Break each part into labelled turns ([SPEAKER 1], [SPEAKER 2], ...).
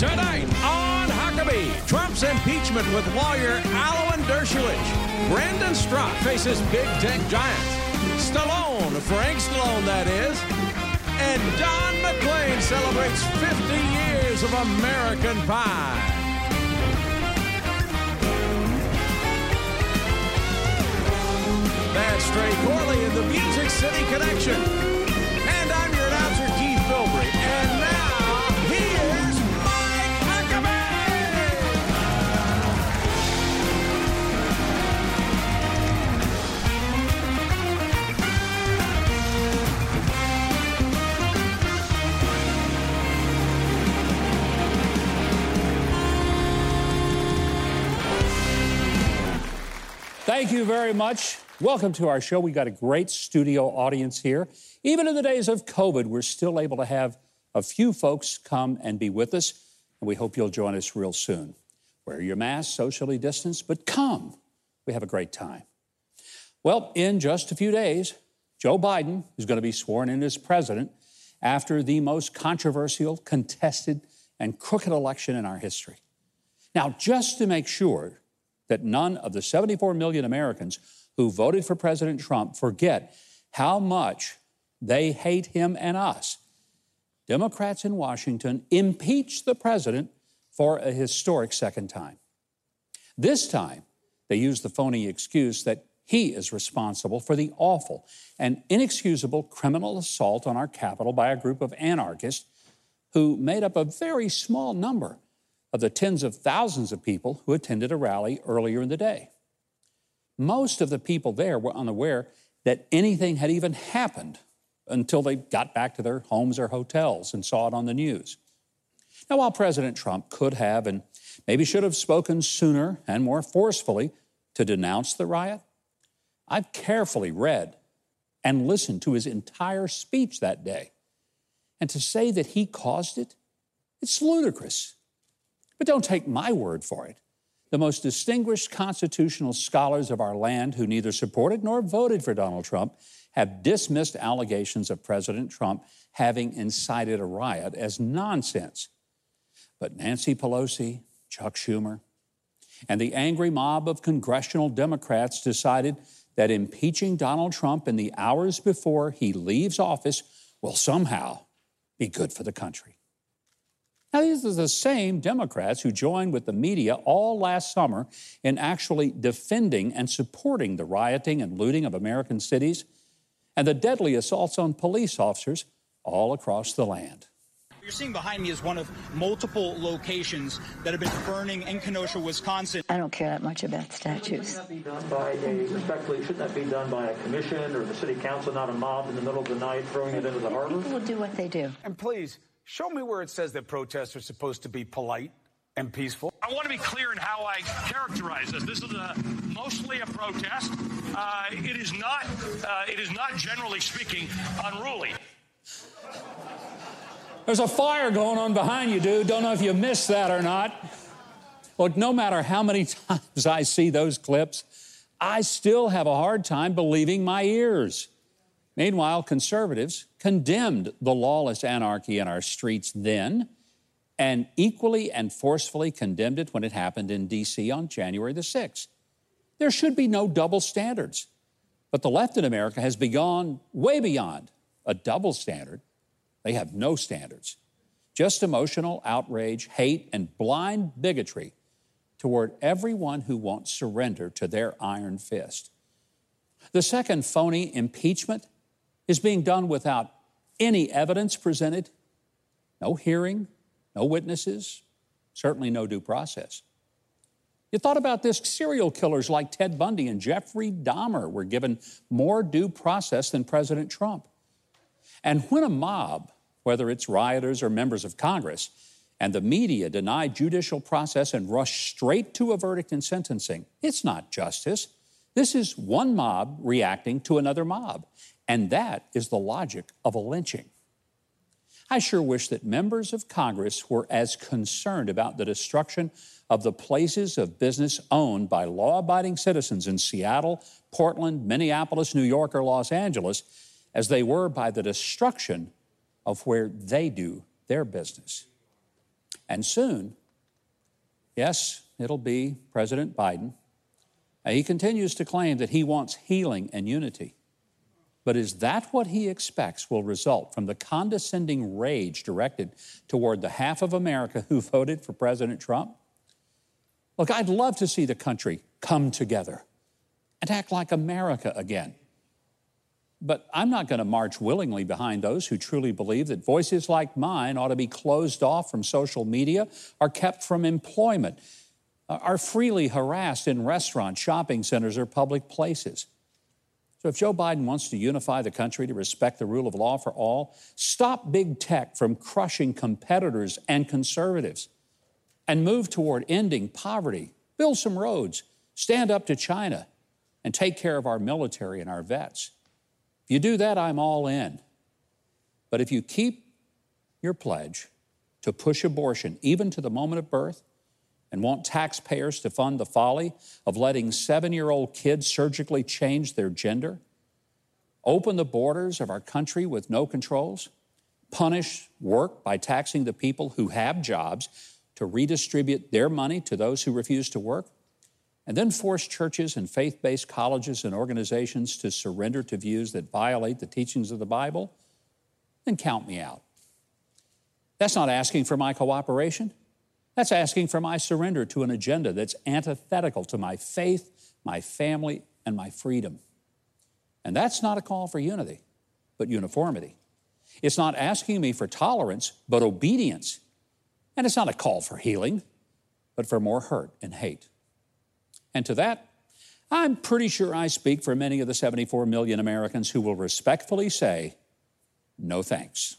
[SPEAKER 1] Tonight on Huckabee, Trump's impeachment with lawyer Alan Dershowitz. Brandon Straka faces big tech giants. Stallone, Frank Stallone, that is. And Don McLean celebrates 50 years of American Pie. That's Trey Corley in the Music City Connection.
[SPEAKER 2] Thank you very much. Welcome to our show. We got a great studio audience here. Even in the days of COVID, we're still able to have a few folks come and be with us, and we hope you'll join us real soon. Wear your mask, socially distance, but come. We have a great time. Well, in just a few days, Joe Biden is going to be sworn in as president after the most controversial, contested, and crooked election in our history. Now, just to make sure that none of the 74 million Americans who voted for President Trump forget how much they hate him and us, Democrats in Washington impeached the president for a historic second time. This time, they used the phony excuse that he is responsible for the awful and inexcusable criminal assault on our Capitol by a group of anarchists who made up a very small number of the tens of thousands of people who attended a rally earlier in the day. Most of the people there were unaware that anything had even happened until they got back to their homes or hotels and saw it on the news. Now, while President Trump could have and maybe should have spoken sooner and more forcefully to denounce the riot, I've carefully read and listened to his entire speech that day. And to say that he caused it, it's ludicrous. But don't take my word for it. The most distinguished constitutional scholars of our land who neither supported nor voted for Donald Trump have dismissed allegations of President Trump having incited a riot as nonsense. But Nancy Pelosi, Chuck Schumer, and the angry mob of congressional Democrats decided that impeaching Donald Trump in the hours before he leaves office will somehow be good for the country. Now, these are the same Democrats who joined with the media all last summer in actually defending and supporting the rioting and looting of American cities and the deadly assaults on police officers all across the land.
[SPEAKER 3] You're seeing behind me is one of multiple locations that have been burning in Kenosha, Wisconsin.
[SPEAKER 4] I don't care that much about statues.
[SPEAKER 5] Shouldn't that be done by a, respectfully, shouldn't that be done by a commission or the city council, not a mob in the middle of the night throwing it into the harbor?
[SPEAKER 4] People will do what they do.
[SPEAKER 6] And please, show me where it says that protests are supposed to be polite and peaceful.
[SPEAKER 7] I want to be clear in how I characterize this. This is a, mostly a protest. Uh, it is not. Uh, it is not generally speaking unruly.
[SPEAKER 2] There's a fire going on behind you, dude. Don't know if you missed that or not. Look, no matter how many times I see those clips, I still have a hard time believing my ears. Meanwhile, conservatives condemned the lawless anarchy in our streets then and equally and forcefully condemned it when it happened in D.C. on January the 6th. There should be no double standards. But the left in America has begun way beyond a double standard. They have no standards, just emotional outrage, hate, and blind bigotry toward everyone who won't surrender to their iron fist. The second phony impeachment is being done without any evidence presented, no hearing, no witnesses, certainly no due process. You thought about this serial killers like Ted Bundy and Jeffrey Dahmer were given more due process than President Trump. And when a mob, whether it's rioters or members of Congress, and the media deny judicial process and rush straight to a verdict and sentencing. It's not justice. This is one mob reacting to another mob. And that is the logic of a lynching. I sure wish that members of Congress were as concerned about the destruction of the places of business owned by law abiding citizens in Seattle, Portland, Minneapolis, New York, or Los Angeles as they were by the destruction of where they do their business. And soon, yes, it'll be President Biden. He continues to claim that he wants healing and unity. But is that what he expects will result from the condescending rage directed toward the half of America who voted for President Trump? Look, I'd love to see the country come together and act like America again. But I'm not going to march willingly behind those who truly believe that voices like mine ought to be closed off from social media or kept from employment, are freely harassed in restaurants, shopping centers, or public places. So if Joe Biden wants to unify the country to respect the rule of law for all, stop big tech from crushing competitors and conservatives, and move toward ending poverty, build some roads, stand up to China, and take care of our military and our vets. If you do that, I'm all in. But if you keep your pledge to push abortion even to the moment of birth, and want taxpayers to fund the folly of letting seven year old kids surgically change their gender, open the borders of our country with no controls, punish work by taxing the people who have jobs to redistribute their money to those who refuse to work, and then force churches and faith based colleges and organizations to surrender to views that violate the teachings of the Bible, then count me out. That's not asking for my cooperation. That's asking for my surrender to an agenda that's antithetical to my faith, my family, and my freedom. And that's not a call for unity, but uniformity. It's not asking me for tolerance, but obedience. And it's not a call for healing, but for more hurt and hate. And to that, I'm pretty sure I speak for many of the 74 million Americans who will respectfully say, no thanks.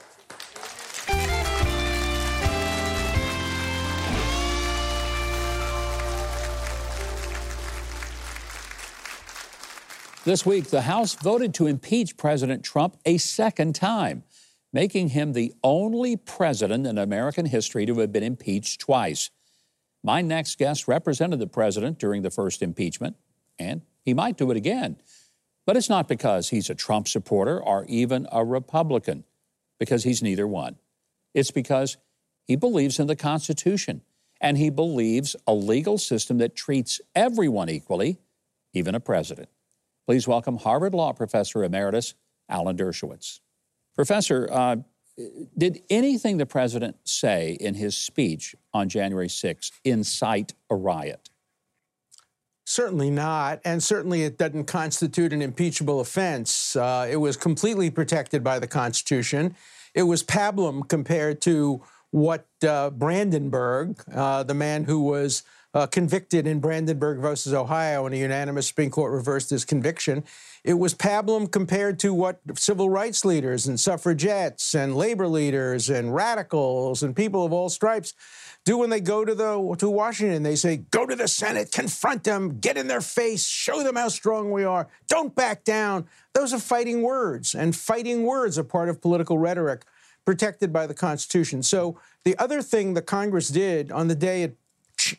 [SPEAKER 2] This week, the House voted to impeach President Trump a second time, making him the only president in American history to have been impeached twice. My next guest represented the president during the first impeachment, and he might do it again. But it's not because he's a Trump supporter or even a Republican, because he's neither one. It's because he believes in the Constitution and he believes a legal system that treats everyone equally, even a president. Please welcome Harvard Law Professor Emeritus Alan Dershowitz. Professor, uh, did anything the president say in his speech on January 6 incite a riot?
[SPEAKER 8] Certainly not. And certainly it doesn't constitute an impeachable offense. Uh, it was completely protected by the Constitution. It was pablum compared to what uh, Brandenburg, uh, the man who was uh, convicted in Brandenburg versus Ohio, and a unanimous Supreme Court reversed his conviction. It was pablum compared to what civil rights leaders and suffragettes and labor leaders and radicals and people of all stripes do when they go to the to Washington. They say, "Go to the Senate, confront them, get in their face, show them how strong we are. Don't back down." Those are fighting words, and fighting words are part of political rhetoric protected by the Constitution. So the other thing the Congress did on the day it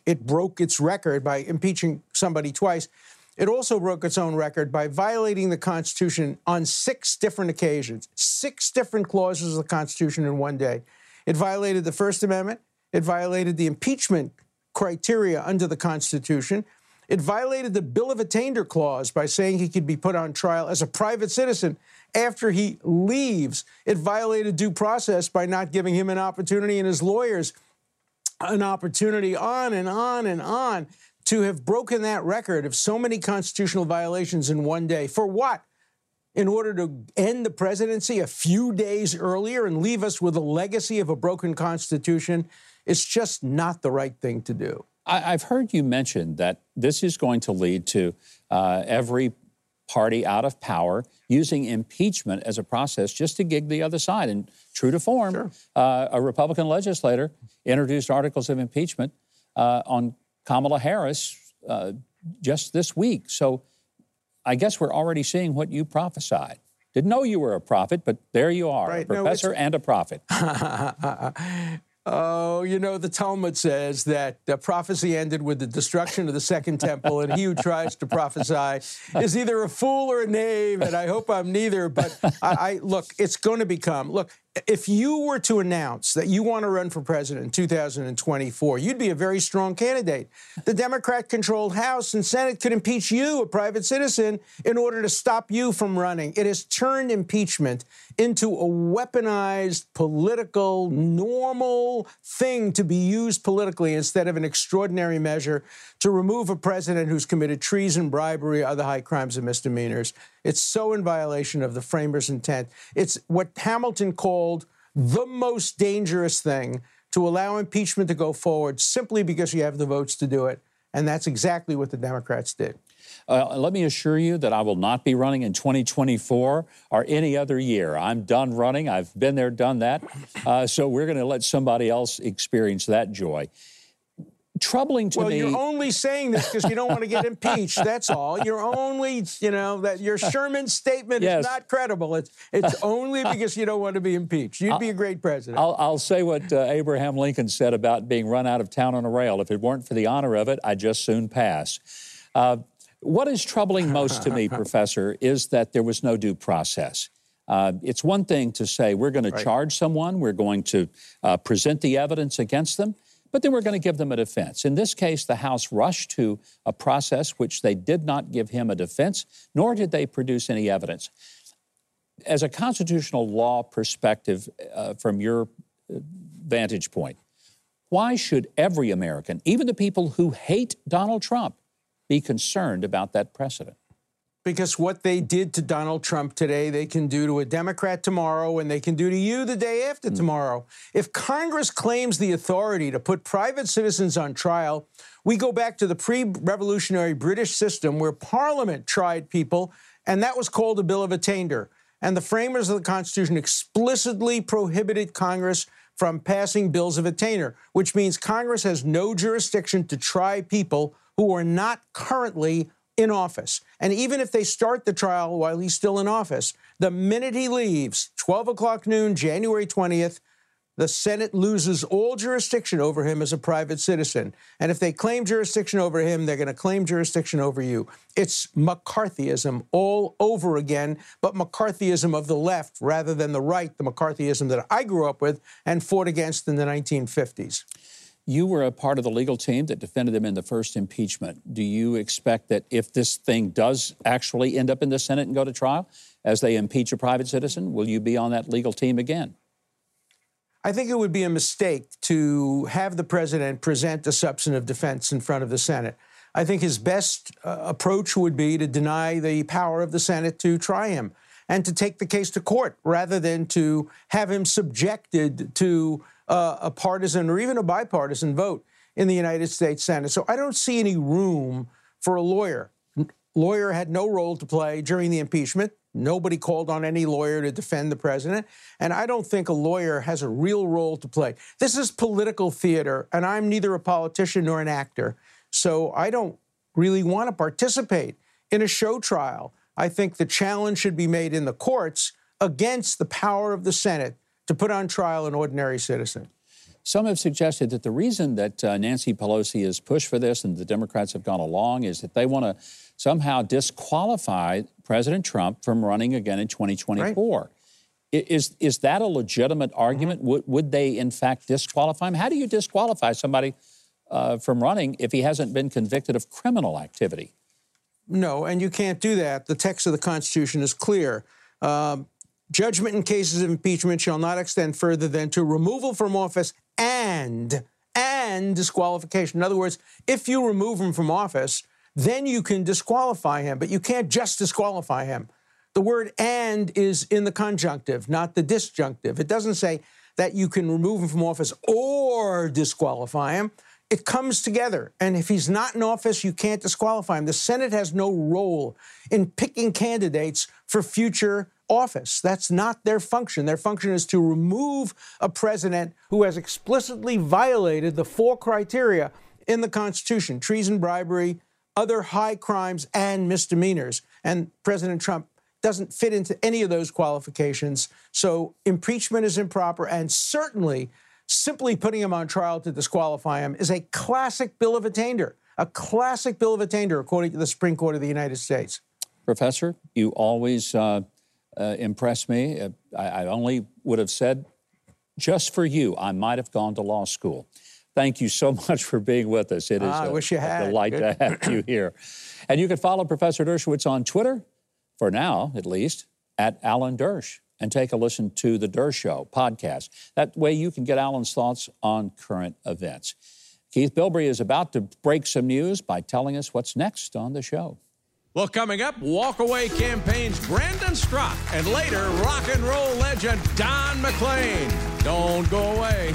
[SPEAKER 8] it broke its record by impeaching somebody twice. It also broke its own record by violating the Constitution on six different occasions, six different clauses of the Constitution in one day. It violated the First Amendment. It violated the impeachment criteria under the Constitution. It violated the Bill of Attainder clause by saying he could be put on trial as a private citizen after he leaves. It violated due process by not giving him an opportunity and his lawyers an opportunity on and on and on to have broken that record of so many constitutional violations in one day. For what? In order to end the presidency a few days earlier and leave us with a legacy of a broken constitution, it's just not the right thing to do.
[SPEAKER 2] I, have heard you mention that this is going to lead to uh, every party out of power using impeachment as a process just to gig the other side. And true to form,
[SPEAKER 8] Sure.
[SPEAKER 2] uh, a Republican legislator introduced articles of impeachment uh, on Kamala Harris uh, just this week. So I guess we're already seeing what you prophesied. Didn't know you were a prophet, but there you are,
[SPEAKER 8] Right.
[SPEAKER 2] a
[SPEAKER 8] No,
[SPEAKER 2] professor and a prophet.
[SPEAKER 8] Oh, you know, the Talmud says that prophecy ended with the destruction of the second temple, and he who tries to prophesy is either a fool or a knave, and I hope I'm neither. But I, I look, it's going to become look. If you were to announce that you want to run for president in 2024, you'd be a very strong candidate. The Democrat controlled House and Senate could impeach you, a private citizen, in order to stop you from running. It has turned impeachment into a weaponized political, normal thing to be used politically instead of an extraordinary measure to remove a president who's committed treason, bribery, other high crimes and misdemeanors. It's so in violation of the framers' intent. It's what Hamilton called the most dangerous thing to allow impeachment to go forward simply because you have the votes to do it. And that's exactly what the Democrats did.
[SPEAKER 2] Uh, let me assure you that I will not be running in 2024 or any other year. I'm done running. I've been there, done that. Uh, so we're going to let somebody else experience that joy. Troubling to
[SPEAKER 8] well,
[SPEAKER 2] me.
[SPEAKER 8] you're only saying this because you don't want to get impeached. That's all. You're only, you know, that your Sherman statement
[SPEAKER 2] Yes.
[SPEAKER 8] is not credible. It's it's only because you don't want to be impeached. You'd be a great president.
[SPEAKER 2] I'll, I'll say what uh, Abraham Lincoln said about being run out of town on a rail. If it weren't for the honor of it, I'd just soon pass. Uh, what is troubling most to me, Professor, is that there was no due process. Uh, it's one thing to say we're going to charge someone, we're going to uh, present the evidence against them, but then we're going to give them a defense. In this case, the House rushed to a process which they did not give him a defense, nor did they produce any evidence. As a constitutional law perspective, uh, from your uh, vantage point, why should every American, even the people who hate Donald Trump, be concerned about that precedent?
[SPEAKER 8] Because what they did to Donald Trump today, they can do to a Democrat tomorrow, and they can do to you the day after mm. tomorrow. If Congress claims the authority to put private citizens on trial, we go back to the pre revolutionary British system where Parliament tried people, and that was called a Bill of Attainder. And the framers of the Constitution explicitly prohibited Congress from passing bills of attainder, which means Congress has no jurisdiction to try people who are not currently in office. And even if they start the trial while he's still in office, the minute he leaves, 12 o'clock noon, January 20th, the Senate loses all jurisdiction over him as a private citizen. And if they claim jurisdiction over him, they're going to claim jurisdiction over you. It's McCarthyism all over again, but McCarthyism of the left rather than the right, the McCarthyism that I grew up with and fought against in the 1950s.
[SPEAKER 2] You were a part of the legal team that defended him in the first impeachment. Do you expect that if this thing does actually end up in the Senate and go to trial, as they impeach a private citizen, will you be on that legal team again?
[SPEAKER 8] I think it would be a mistake to have the president present a substantive defense in front of the Senate. I think his best uh, approach would be to deny the power of the Senate to try him and to take the case to court rather than to have him subjected to uh, a partisan or even a bipartisan vote in the United States Senate. So I don't see any room for a lawyer. Lawyer had no role to play during the impeachment. Nobody called on any lawyer to defend the president. And I don't think a lawyer has a real role to play. This is political theater, and I'm neither a politician nor an actor. So I don't really want to participate in a show trial. I think the challenge should be made in the courts against the power of the Senate to put on trial an ordinary citizen.
[SPEAKER 2] Some have suggested that the reason that uh, Nancy Pelosi has pushed for this and the Democrats have gone along is that they want to somehow disqualify President Trump from running again in 2024. I- Is, is that a legitimate argument? Would, would they, in fact, disqualify him? How do you disqualify somebody uh, from running if he hasn't been convicted of criminal activity?
[SPEAKER 8] No, and you can't do that. The text of the Constitution is clear. Um, judgment in cases of impeachment shall not extend further than to removal from office and and disqualification. In other words, if you remove him from office, then you can disqualify him, but you can't just disqualify him. The word and is in the conjunctive, not the disjunctive. It doesn't say that you can remove him from office or disqualify him. It comes together. And if he's not in office, you can't disqualify him. The Senate has no role in picking candidates for future office. That's not their function. Their function is to remove a president who has explicitly violated the four criteria in the Constitution treason, bribery, other high crimes, and misdemeanors. And President Trump doesn't fit into any of those qualifications. So impeachment is improper, and certainly simply putting him on trial to disqualify him is a classic bill of attainder, a classic bill of attainder, according to the Supreme Court of the United States.
[SPEAKER 2] Professor, you always uh, uh, impress me. Uh, I, I only would have said, just for you, I might have gone to law school. Thank you so much for being with us. It is
[SPEAKER 8] Ah, I
[SPEAKER 2] a,
[SPEAKER 8] wish you
[SPEAKER 2] a delight
[SPEAKER 8] Good.
[SPEAKER 2] to have you here. And you can follow Professor Dershowitz on Twitter, for now at least, at Alan Dersh, and take a listen to the Dersh Show podcast. That way you can get Alan's thoughts on current events. Keith Bilbrey is about to break some news by telling us what's next on the show.
[SPEAKER 1] Well, coming up, Walkaway Campaign's Brandon Straka, and later, rock and roll legend Don McLean. Don't go away.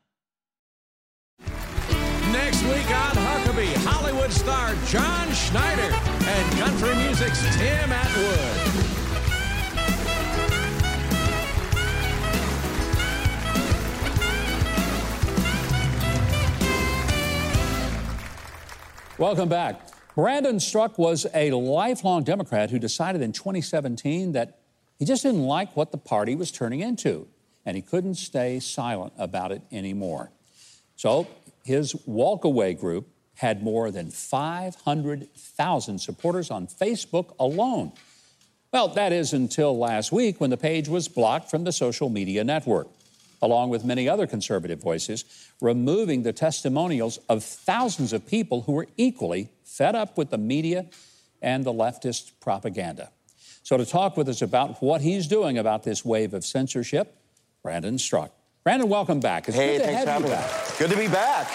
[SPEAKER 2] Welcome back. Brandon Straka was a lifelong Democrat who decided in 2017 that he just didn't like what the party was turning into, and he couldn't stay silent about it anymore. So his walkaway group had more than 500,000 supporters on Facebook alone. Well, that is until last week when the page was blocked from the social media network, along with many other conservative voices, removing the testimonials of thousands of people who were equally fed up with the media and the leftist propaganda. So, to talk with us about what he's doing about this wave of censorship, Brandon Straka. Brandon, welcome back. It's
[SPEAKER 9] Hey,
[SPEAKER 2] good to
[SPEAKER 9] thanks
[SPEAKER 2] have
[SPEAKER 9] for
[SPEAKER 2] you
[SPEAKER 9] having me.
[SPEAKER 2] back.
[SPEAKER 9] Good to be back.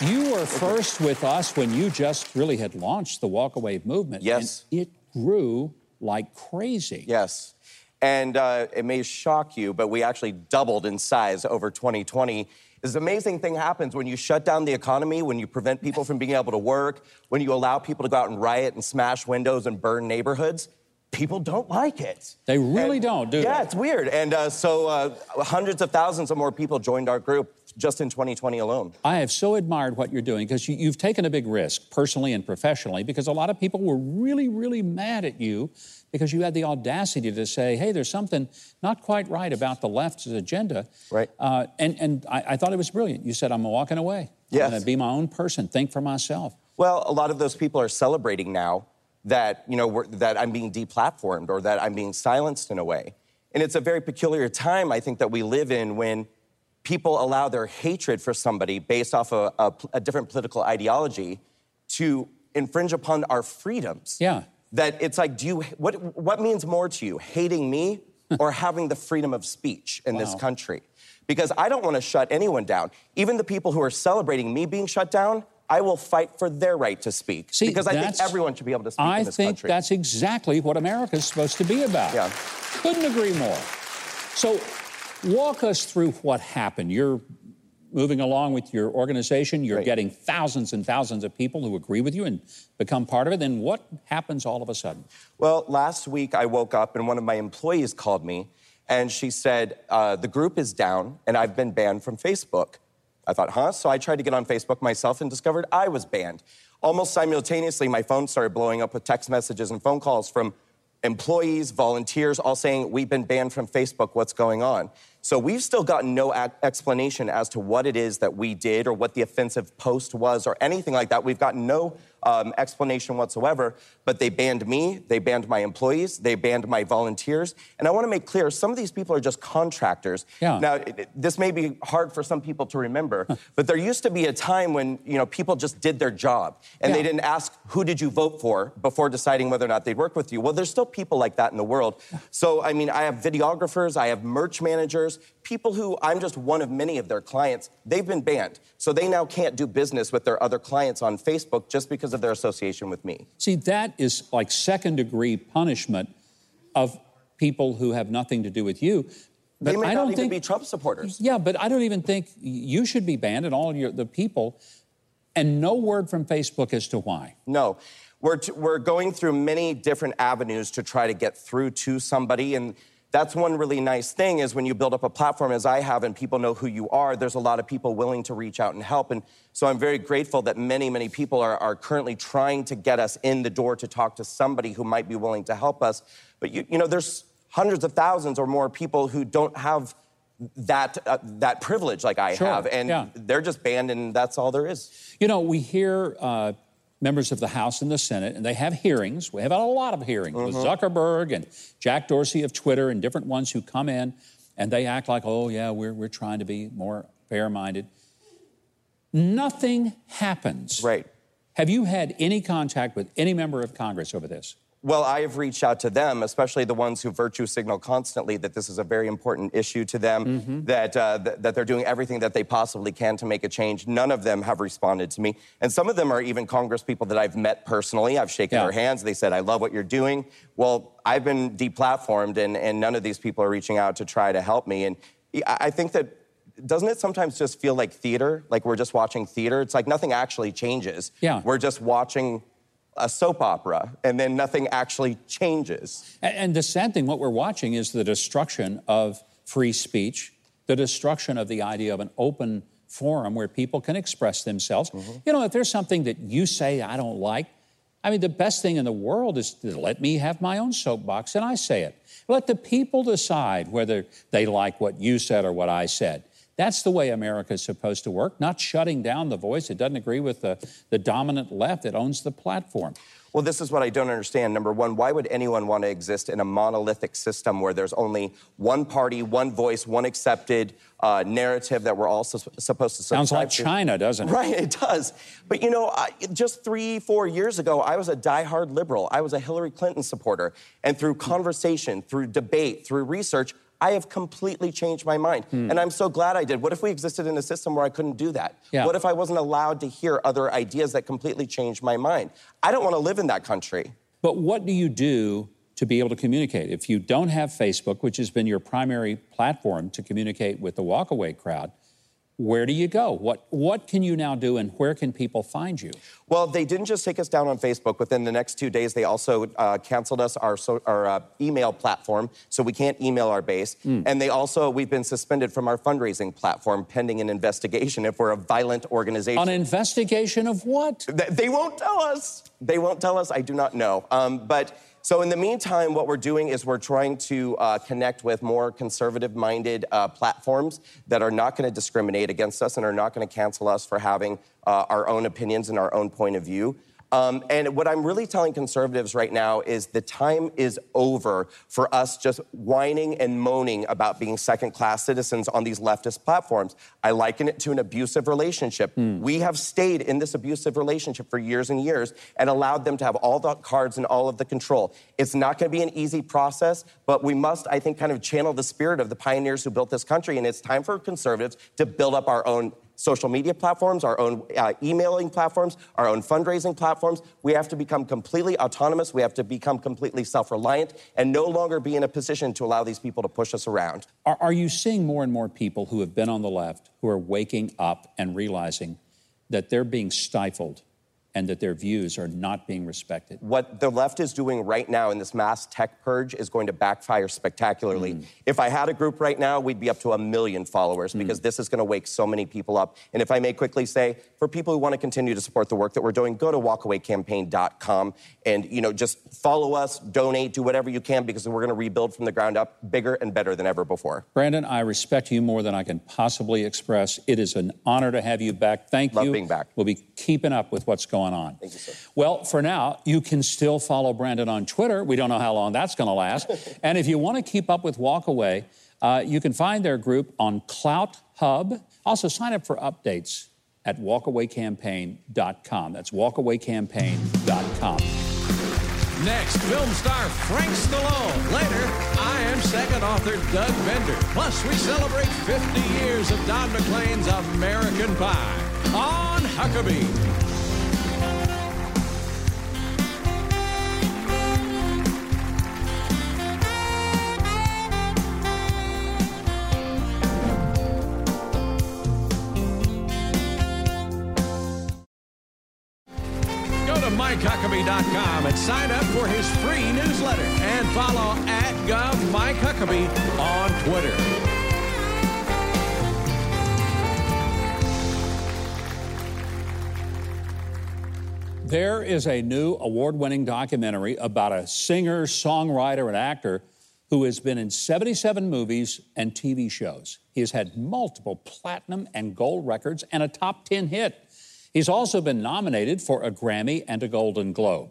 [SPEAKER 2] You were first with us when you just really had launched the Walkaway movement.
[SPEAKER 9] Yes.
[SPEAKER 2] And it grew like crazy.
[SPEAKER 9] Yes. And uh, it may shock you, but we actually doubled in size over 2020. This amazing thing happens when you shut down the economy, when you prevent people from being able to work, when you allow people to go out and riot and smash windows and burn neighborhoods. People don't like it.
[SPEAKER 2] They really
[SPEAKER 9] And-
[SPEAKER 2] don't, do
[SPEAKER 9] Yeah,
[SPEAKER 2] they?
[SPEAKER 9] it's weird. And uh, so uh, hundreds of thousands of more people joined our group just in 2020 alone.
[SPEAKER 2] I have so admired what you're doing because you, you've taken a big risk personally and professionally because a lot of people were really, really mad at you because you had the audacity to say, hey, there's something not quite right about the left's agenda.
[SPEAKER 9] Right.
[SPEAKER 2] Uh, and and I, I thought it was brilliant. You said, I'm walking away.
[SPEAKER 9] Yes.
[SPEAKER 2] I'm going to be my own person, think for myself.
[SPEAKER 9] Well, a lot of those people are celebrating now that you know we're, that I'm being deplatformed or that I'm being silenced in a way, and it's a very peculiar time I think that we live in when people allow their hatred for somebody based off a, a, a different political ideology to infringe upon our freedoms.
[SPEAKER 2] Yeah.
[SPEAKER 9] That it's like, do you what what means more to you, hating me or having the freedom of speech in this country? Because I don't want to shut anyone down. Even the people who are celebrating me being shut down, I will fight for their right to speak.
[SPEAKER 2] See,
[SPEAKER 9] because I think everyone should be able to speak
[SPEAKER 2] I
[SPEAKER 9] in this
[SPEAKER 2] think
[SPEAKER 9] country.
[SPEAKER 2] that's exactly what America is supposed to be about.
[SPEAKER 9] Yeah.
[SPEAKER 2] Couldn't agree more. So, walk us through what happened. You're moving along with your organization, you're
[SPEAKER 9] Right.
[SPEAKER 2] getting thousands and thousands of people who agree with you and become part of it. Then what happens all of a sudden?
[SPEAKER 9] Well, last week I woke up and one of my employees called me and she said, uh, The group is down and I've been banned from Facebook. I thought, huh? So I tried to get on Facebook myself and discovered I was banned. Almost simultaneously, my phone started blowing up with text messages and phone calls from employees, volunteers, all saying, We've been banned from Facebook. What's going on? So we've still gotten no ac- explanation as to what it is that we did or what the offensive post was or anything like that. We've gotten no um, explanation whatsoever. But they banned me, they banned my employees, they banned my volunteers. And I want to make clear some of these people are just contractors.
[SPEAKER 2] Yeah.
[SPEAKER 9] Now, it, this may be hard for some people to remember, but there used to be a time when you know people just did their job and they didn't ask who did you vote for before deciding whether or not they'd work with you. Well, there's still people like that in the world. So, I mean, I have videographers, I have merch managers, people who I'm just one of many of their clients. They've been banned. So they now can't do business with their other clients on Facebook just because of their association with me.
[SPEAKER 2] See, that is like second degree punishment of people who have nothing to do with you. But
[SPEAKER 9] they may
[SPEAKER 2] I
[SPEAKER 9] not
[SPEAKER 2] don't
[SPEAKER 9] even
[SPEAKER 2] think
[SPEAKER 9] be Trump supporters.
[SPEAKER 2] Yeah, but I don't even think you should be banned and all your the people. And no word from Facebook as to why.
[SPEAKER 9] No. We're, t- we're going through many different avenues to try to get through to somebody. And that's one really nice thing is when you build up a platform as I have and people know who you are, there's a lot of people willing to reach out and help. And so I'm very grateful that many, many people are, are currently trying to get us in the door to talk to somebody who might be willing to help us. But you, you know, there's hundreds of thousands or more people who don't have that, uh, that privilege like I
[SPEAKER 2] Sure,
[SPEAKER 9] have. And
[SPEAKER 2] yeah.
[SPEAKER 9] they're just banned and that's all there is.
[SPEAKER 2] You know, we hear uh, members of the House and the Senate, and they have hearings. We have had a lot of hearings with
[SPEAKER 9] Mhm.
[SPEAKER 2] Zuckerberg and Jack Dorsey of Twitter and different ones who come in and they act like, oh, yeah, we're, we're trying to be more fair minded. Nothing happens.
[SPEAKER 9] Right.
[SPEAKER 2] Have you had any contact with any member of Congress over this?
[SPEAKER 9] Well, I have reached out to them, especially the ones who virtue signal constantly that this is a very important issue to them,
[SPEAKER 2] Mm-hmm.
[SPEAKER 9] that, uh, th- that they're doing everything that they possibly can to make a change. None of them have responded to me. And some of them are even Congress people that I've met personally. I've shaken
[SPEAKER 2] Yeah.
[SPEAKER 9] their hands. They said, I love what you're doing. Well, I've been deplatformed, and, and none of these people are reaching out to try to help me. And I I think that doesn't it sometimes just feel like theater? Like we're just watching theater? It's like nothing actually changes.
[SPEAKER 2] Yeah.
[SPEAKER 9] We're just watching a soap opera, and then nothing actually changes.
[SPEAKER 2] And, and the sad thing, what we're watching is the destruction of free speech, the destruction of the idea of an open forum where people can express themselves. Mm-hmm. You know, if there's something that you say I don't like, I mean, the best thing in the world is to let me have my own soapbox and I say it. Let the people decide whether they like what you said or what I said. That's the way America is supposed to work, not shutting down the voice that doesn't agree with the, the dominant left that owns the platform.
[SPEAKER 9] Well, this is what I don't understand. Number one, why would anyone want to exist in a monolithic system where there's only one party, one voice, one accepted uh, narrative that we're all sus- supposed to
[SPEAKER 2] Sounds like
[SPEAKER 9] to?
[SPEAKER 2] China, doesn't it?
[SPEAKER 9] Right, it does. But you know, I, just three, four years ago, I was a diehard liberal. I was a Hillary Clinton supporter. And through conversation, through debate, through research, I have completely changed my mind.
[SPEAKER 2] Hmm.
[SPEAKER 9] And I'm so glad I did. What if we existed in a system where I couldn't do that?
[SPEAKER 2] Yeah.
[SPEAKER 9] What if I wasn't allowed to hear other ideas that completely changed my mind? I don't want to live in that country.
[SPEAKER 2] But what do you do to be able to communicate? If you don't have Facebook, which has been your primary platform to communicate with the walkaway crowd, where do you go? What, what can you now do and where can people find you?
[SPEAKER 9] Well, they didn't just take us down on Facebook. Within the next two days, they also uh, canceled us our, so, our uh, email platform, so we can't email our base. And they also, we've been suspended from our fundraising platform pending an investigation if we're a violent organization.
[SPEAKER 2] An investigation of what?
[SPEAKER 9] Th- They won't tell us. They won't tell us. I do not know. Um, but so in the meantime, what we're doing is we're trying to uh, connect with more conservative-minded uh, platforms that are not going to discriminate against us and are not going to cancel us for having uh, our own opinions and our own point of view. Um, and what I'm really telling conservatives right now is the time is over for us just whining and moaning about being second class citizens on these leftist platforms. I liken it to an abusive relationship. We have stayed in this abusive relationship for years and years and allowed them to have all the cards and all of the control. It's not going to be an easy process, but we must, I think, kind of channel the spirit of the pioneers who built this country. And it's time for conservatives to build up our own social media platforms, our own uh, emailing platforms, our own fundraising platforms. We have to become completely autonomous. We have to become completely self reliant and no longer be in a position to allow these people to push us around.
[SPEAKER 2] Are, are you seeing more and more people who have been on the left who are waking up and realizing that they're being stifled and that their views are not being respected.
[SPEAKER 9] What the left is doing right now in this mass tech purge is going to backfire spectacularly.
[SPEAKER 2] Mm.
[SPEAKER 9] If I had a group right now, we'd be up to a million followers because this is going to wake so many people up. And if I may quickly say, for people who want to continue to support the work that we're doing, go to walkawaycampaign.com and you know just follow us, donate, do whatever you can because we're going to rebuild from the ground up bigger and better than ever before.
[SPEAKER 2] Brandon, I respect you more than I can possibly express. It is an honor to have you back. Thank
[SPEAKER 9] Love
[SPEAKER 2] you.
[SPEAKER 9] being back.
[SPEAKER 2] We'll be keeping up with what's going on.
[SPEAKER 9] Thank you, sir.
[SPEAKER 2] Well, for now, you can still follow Brandon on Twitter. We don't know how long that's going to last. and if you want to keep up with Walkaway, uh, you can find their group on Clout Hub. Also, sign up for updates at walkawaycampaign.com. That's walkawaycampaign.com.
[SPEAKER 1] Next, film star Frank Stallone. Later, I am second author Doug Bender. Plus, we celebrate 50 years of Don McLean's American Pie on Huckabee. MikeHuckabee.com and sign up for his free newsletter and follow at Gov Mike Huckabee on Twitter.
[SPEAKER 2] There is a new award winning documentary about a singer, songwriter, and actor who has been in 77 movies and TV shows. He has had multiple platinum and gold records and a top 10 hit. He's also been nominated for a Grammy and a Golden Globe.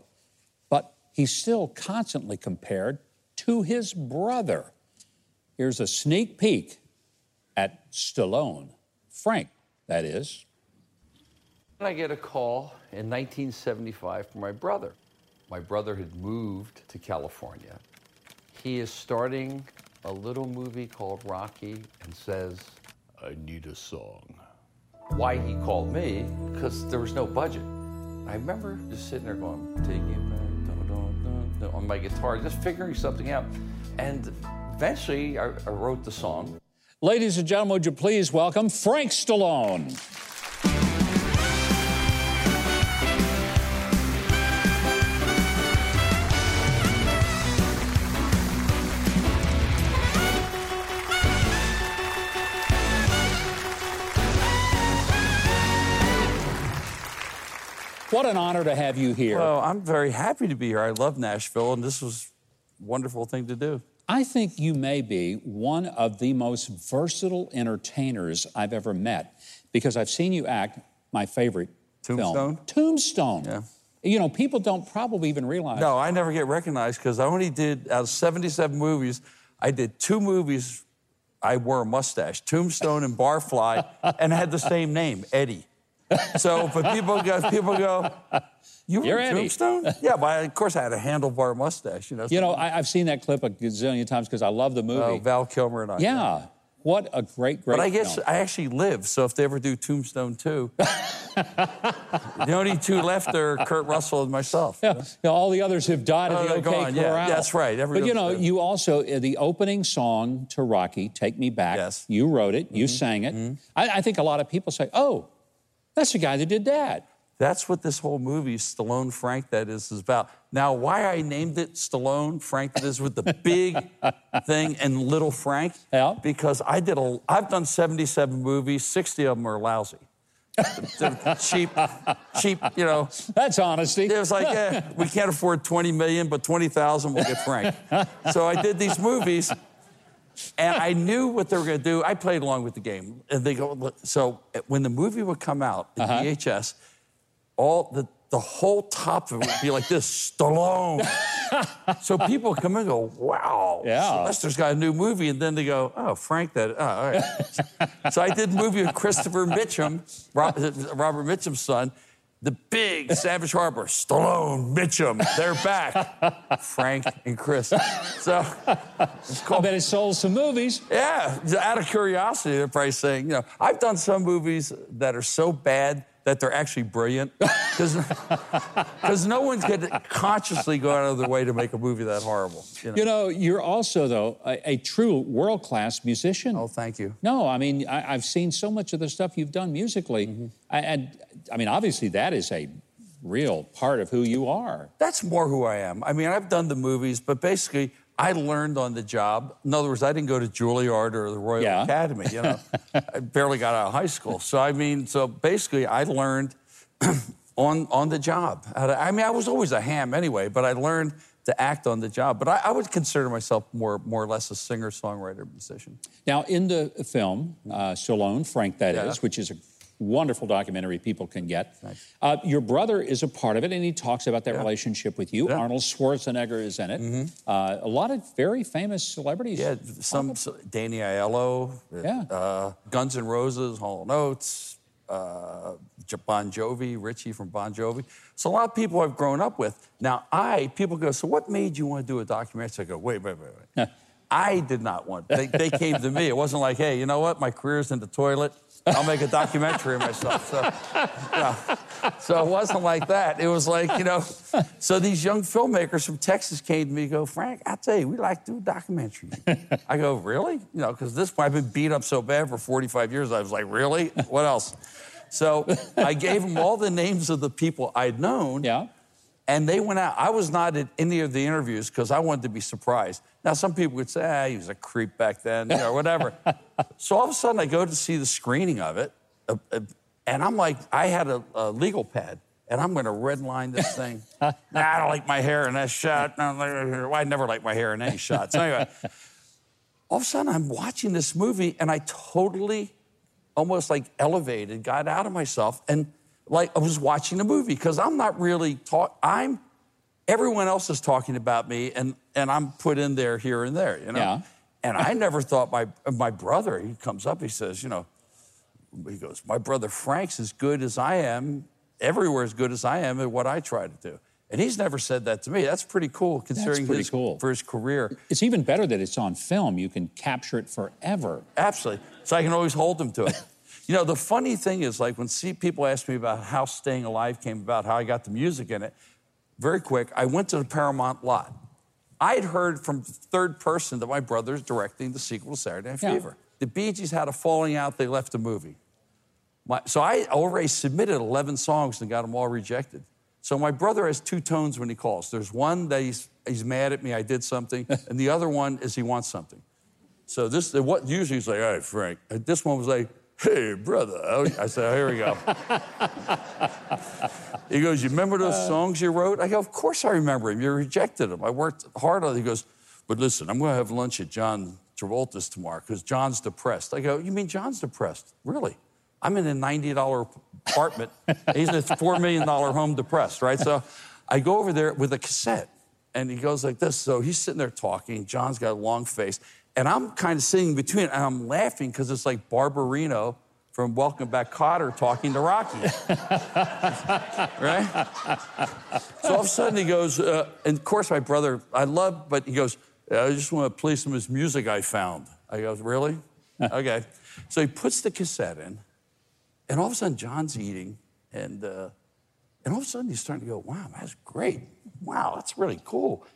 [SPEAKER 2] But he's still constantly compared to his brother. Here's a sneak peek at Stallone. Frank, that is.
[SPEAKER 10] I get a call in 1975 from my brother. My brother had moved to California. He is starting a little movie called Rocky and says, I need a song. Why he called me? Because there was no budget. I remember just sitting there going, take it back, dun, dun, dun, dun," on my guitar, just figuring something out. And eventually I, I wrote the song.
[SPEAKER 2] Ladies and gentlemen, would you please welcome Frank Stallone? What an honor to have you here.
[SPEAKER 10] Well, I'm very happy to be here. I love Nashville, and this was a wonderful thing to do.
[SPEAKER 2] I think you may be one of the most versatile entertainers I've ever met because I've seen you act my favorite
[SPEAKER 10] Tombstone?
[SPEAKER 2] film, Tombstone.
[SPEAKER 10] Yeah.
[SPEAKER 2] You know, people don't probably even realize.
[SPEAKER 10] No, I never get recognized because I only did, out of 77 movies, I did two movies. I wore a mustache, Tombstone and Barfly, and had the same name, Eddie. So, but people go, people go, you were
[SPEAKER 2] You're
[SPEAKER 10] in
[SPEAKER 2] Eddie."
[SPEAKER 10] Tombstone? yeah, but I, of course I had a handlebar mustache, you know.
[SPEAKER 2] You know, I, I've seen that clip a gazillion times because I love the movie.
[SPEAKER 10] Oh, Val Kilmer and I.
[SPEAKER 2] yeah. What a great, great
[SPEAKER 10] But I guess
[SPEAKER 2] film.
[SPEAKER 10] I actually live, so if they ever do Tombstone 2, the only two left are Kurt Russell and myself.
[SPEAKER 2] Yeah, you know, all the others have died
[SPEAKER 10] Oh,
[SPEAKER 2] at the OK
[SPEAKER 10] gone, yeah. That's right,
[SPEAKER 2] But you know,
[SPEAKER 10] dead.
[SPEAKER 2] you also uh, the opening song to Rocky, "Take Me Back."
[SPEAKER 10] Yes.
[SPEAKER 2] You wrote it. You
[SPEAKER 10] Mm-hmm.
[SPEAKER 2] sang it. I, I think a lot of people say, "Oh, that's the guy that did that."
[SPEAKER 10] That's what this whole movie, Stallone Frank, that is, is about. Now, why I named it Stallone Frank, that is with the big thing and little Frank,
[SPEAKER 2] Yeah.
[SPEAKER 10] because I did a, I've done 77 movies, 60 of them are lousy. Cheap, cheap, you know.
[SPEAKER 2] That's honesty.
[SPEAKER 10] It was like, eh, we can't afford 20 million, but 20,000 we'll get Frank. so I did these movies, and I knew what they were going to do. I played along with the game. And they go, so when the movie would come out in
[SPEAKER 2] Uh-huh.
[SPEAKER 10] VHS, all the the whole top of it would be like this, Stallone. so people come in and go, wow,
[SPEAKER 2] Yeah.
[SPEAKER 10] Sylvester's got a new movie. And then they go, oh, Frank, that, oh, all right. so I did a movie with Christopher Mitchum, Ro- Robert Mitchum's son, the big Savage Harbor, Stallone, Mitchum, they're back. Frank and Chris. So it's
[SPEAKER 2] I
[SPEAKER 10] called
[SPEAKER 2] bet it sold some movies.
[SPEAKER 10] yeah, out of curiosity, they're probably saying, you know, I've done some movies that are so bad that they're actually brilliant. Because no one's going to consciously go out of their way to make a movie that horrible. You know?
[SPEAKER 2] You know, you're also though a, a true world class musician.
[SPEAKER 10] oh, thank you.
[SPEAKER 2] No, I mean I, I've seen so much of the stuff you've done musically,
[SPEAKER 10] Mm-hmm.
[SPEAKER 2] I, and I mean obviously that is a real part of who you are.
[SPEAKER 10] That's more who I am. I mean, I've done the movies, but basically, I learned on the job. In other words, I didn't go to Juilliard or the Royal
[SPEAKER 2] Yeah.
[SPEAKER 10] Academy. You know, I barely got out of high school. So I mean, so basically, I learned on on the job. To- I mean, I was always a ham anyway, but I learned to act on the job. But I, I would consider myself more more or less a singer, songwriter, musician.
[SPEAKER 2] Now, in the film, uh, Stallone, Frank, that is,
[SPEAKER 10] Yeah.
[SPEAKER 2] which is a wonderful documentary people can get. Uh, your brother is a part of it, and he talks about that relationship with you. Arnold Schwarzenegger is in it. Uh, a lot of very famous celebrities.
[SPEAKER 10] Yeah, some Danny Aiello,
[SPEAKER 2] Yeah.
[SPEAKER 10] uh, Guns N' Roses, Hall Oates, uh, Bon Jovi, Richie from Bon Jovi. So a lot of people I've grown up with. Now I, people go, so what made you want to do a documentary? So I go, wait, wait, wait, wait. I did not want. They, they came to me. It wasn't like, hey, you know what? My career's in the toilet. I'll make a documentary of myself. So, yeah. so it wasn't like that. It was like, you know, so these young filmmakers from Texas came to me and go, Frank, I tell you, we like to do a documentary. I go, really? You know, because this point I've been beat up so bad for 45 years. I was like, really? What else? So I gave them all the names of the people I'd known.
[SPEAKER 2] Yeah.
[SPEAKER 10] And they went out. I was not at any of the interviews because I wanted to be surprised. Now, some people would say, ah, he was a creep back then, you know, whatever. so all of a sudden, I go to see the screening of it, uh, uh, and I'm like, I had a, a legal pad, and I'm going to redline this thing. nah, I don't like my hair in that shot. No, I never like my hair in any shot. So anyway, all of a sudden, I'm watching this movie, and I totally, almost like elevated, got out of myself, and like I was watching a movie because I'm not really talk. I'm everyone else is talking about me, and and I'm put in there here and there, you know.
[SPEAKER 2] Yeah.
[SPEAKER 10] And I never thought my my brother. He comes up, he says, you know, he goes, my brother Frank's as good as I am, everywhere as good as I am at what I try to do. And he's never said that to me. That's pretty cool, considering
[SPEAKER 2] pretty
[SPEAKER 10] his,
[SPEAKER 2] cool.
[SPEAKER 10] for his career.
[SPEAKER 2] It's even better that it's on film. You can capture it forever.
[SPEAKER 10] Absolutely. So I can always hold him to it. You know, the funny thing is, like, when see people ask me about how Staying Alive came about, how I got the music in it, very quick, I went to the Paramount lot. I'd heard from third person that my brother's directing the sequel to Saturday Night
[SPEAKER 2] Yeah.
[SPEAKER 10] Fever. The Bee Gees had a falling out, they left the movie. My, so I already submitted 11 songs and got them all rejected. So my brother has two tones when he calls. There's one that he's, he's mad at me, I did something, and the other one is he wants something. So this, what usually he's like, all right, Frank. This one was like, hey, brother. Oh, I said, oh, here we go. he goes, you remember those songs you wrote? I go, of course I remember them. You rejected them. I worked hard on it. He goes, but listen, I'm going to have lunch at John Travolta's tomorrow because John's depressed. I go, you mean John's depressed? Really? I'm in a $90 apartment. He's in a $4 million home depressed, right? So I go over there with a cassette and he goes like this. So he's sitting there talking. John's got a long face. And I'm kind of sitting between and I'm laughing because it's like Barbarino from Welcome Back Kotter talking to Rocky. right? So all of a sudden he goes, uh, and of course my brother, I love, but he goes, I just want to play some of his music I found. I goes, really? okay. So he puts the cassette in, and all of a sudden John's eating, and uh, and all of a sudden he's starting to go, wow, that's great. Wow, that's really cool.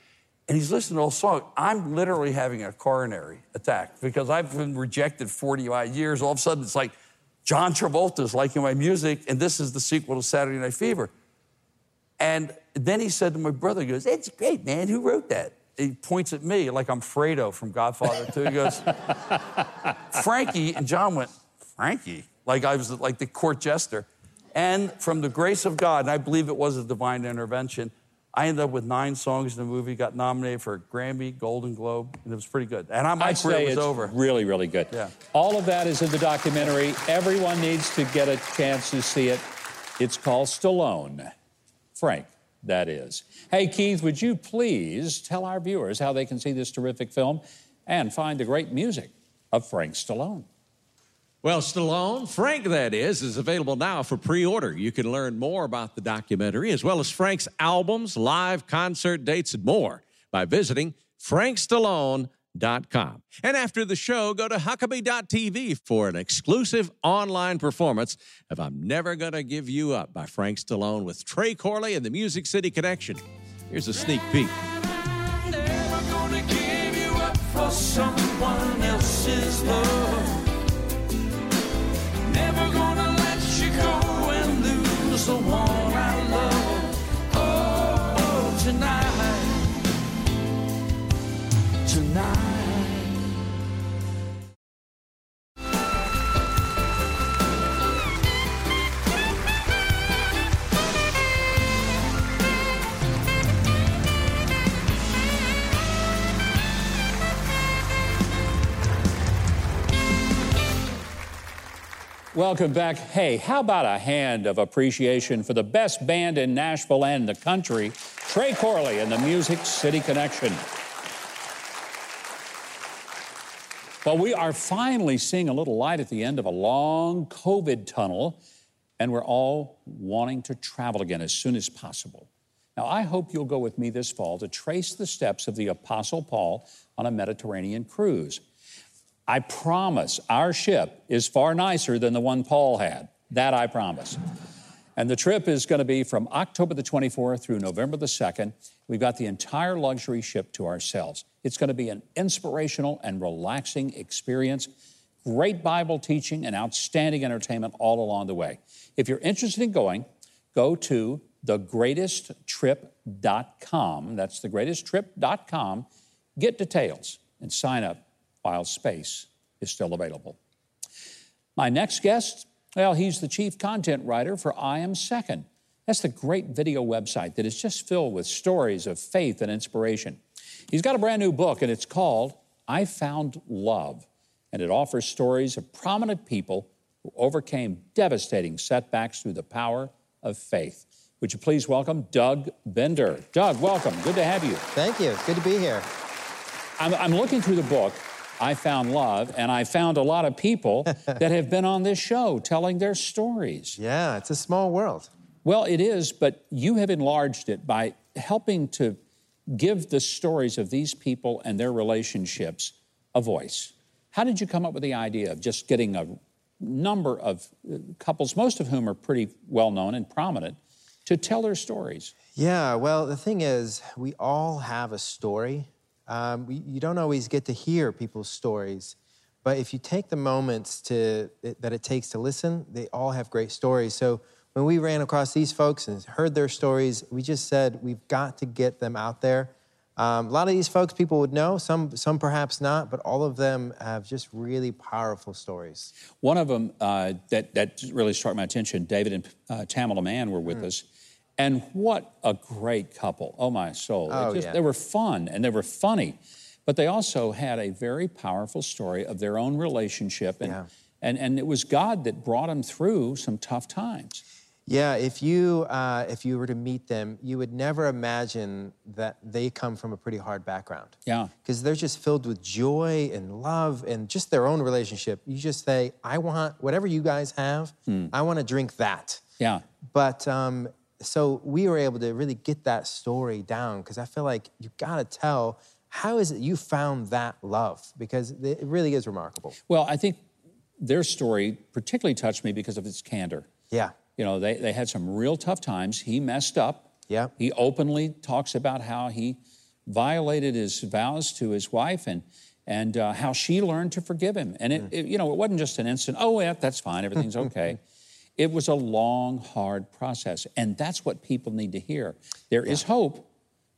[SPEAKER 10] And he's listening to all song. I'm literally having a coronary attack because I've been rejected 45 years. All of a sudden it's like John Travolta's liking my music, and this is the sequel to Saturday Night Fever. And then he said to my brother, he goes, It's great, man. Who wrote that? He points at me like I'm Fredo from Godfather 2. He goes, Frankie. And John went, Frankie? Like I was like the court jester. And from the grace of God, and I believe it was a divine intervention, I ended up with nine songs in the movie, got nominated for a Grammy, Golden Globe, and it was pretty good. And I, my
[SPEAKER 2] I'd
[SPEAKER 10] career was over.
[SPEAKER 2] really, really good.
[SPEAKER 10] Yeah.
[SPEAKER 2] All of that is in the documentary. Everyone needs to get a chance to see it. It's called Stallone. Frank, that is. Hey, Keith, would you please tell our viewers how they can see this terrific film and find the great music of Frank Stallone?
[SPEAKER 1] Well, Stallone, Frank, that is, is available now for pre order. You can learn more about the documentary as well as Frank's albums, live concert dates, and more by visiting frankstallone.com. And after the show, go to Huckabee.tv for an exclusive online performance of I'm Never Gonna Give You Up by Frank Stallone with Trey Corley and the Music City Connection. Here's a sneak peek.
[SPEAKER 11] Someone else's love. someone I love. Oh, oh tonight, tonight.
[SPEAKER 2] Welcome back. Hey, how about a hand of appreciation for the best band in Nashville and the country, Trey Corley and the Music City Connection. Well, we are finally seeing a little light at the end of a long COVID tunnel, and we're all wanting to travel again as soon as possible. Now, I hope you'll go with me this fall to trace the steps of the Apostle Paul on a Mediterranean cruise. I promise our ship is far nicer than the one Paul had. That I promise. And the trip is going to be from October the 24th through November the 2nd. We've got the entire luxury ship to ourselves. It's going to be an inspirational and relaxing experience. Great Bible teaching and outstanding entertainment all along the way. If you're interested in going, go to thegreatesttrip.com. That's thegreatesttrip.com. Get details and sign up while space is still available. My next guest, well, he's the chief content writer for I Am Second. That's the great video website that is just filled with stories of faith and inspiration. He's got a brand new book, and it's called I Found Love, and it offers stories of prominent people who overcame devastating setbacks through the power of faith. Would you please welcome Doug Bender? Doug, welcome. Good to have you.
[SPEAKER 12] Thank you. Good to be here.
[SPEAKER 2] I'm, I'm looking through the book. I found love, and I found a lot of people that have been on this show telling their stories.
[SPEAKER 12] Yeah, it's a small world.
[SPEAKER 2] Well, it is, but you have enlarged it by helping to give the stories of these people and their relationships a voice. How did you come up with the idea of just getting a number of uh, couples, most of whom are pretty well known and prominent, to tell their stories?
[SPEAKER 12] Yeah, well, the thing is, we all have a story. Um, you don't always get to hear people's stories, but if you take the moments to, that it takes to listen, they all have great stories. So when we ran across these folks and heard their stories, we just said we've got to get them out there. Um, a lot of these folks people would know, some some perhaps not, but all of them have just really powerful stories.
[SPEAKER 2] One of them uh, that that really struck my attention. David and uh, Tamala Mann were with us, and what a great couple! Oh my soul! They
[SPEAKER 12] Oh,
[SPEAKER 2] just-
[SPEAKER 12] yeah.
[SPEAKER 2] They were fun and they were funny, but they also had a very powerful story of their own relationship, and
[SPEAKER 12] Yeah.
[SPEAKER 2] and and it was God that brought them through some tough times.
[SPEAKER 12] Yeah, if you uh, if you were to meet them, you would never imagine that they come from a pretty hard background.
[SPEAKER 2] Yeah.
[SPEAKER 12] because they're just filled with joy and love and just their own relationship. You just say, "I want whatever you guys have. I want to drink that."
[SPEAKER 2] Yeah.
[SPEAKER 12] But um, so we were able to really get that story down because I feel like you got to tell how is it you found that love because it really is remarkable.
[SPEAKER 2] Well, I think their story particularly touched me because of its candor.
[SPEAKER 12] Yeah.
[SPEAKER 2] You know, they, they had some real tough times. He messed up.
[SPEAKER 12] Yeah.
[SPEAKER 2] He openly talks about how he violated his vows to his wife and and uh, how she learned to forgive him. And it, it- you know, it wasn't just an instant. Oh, yeah, that's fine. Everything's okay. It was a long, hard process, and that's what people need to hear. There is hope,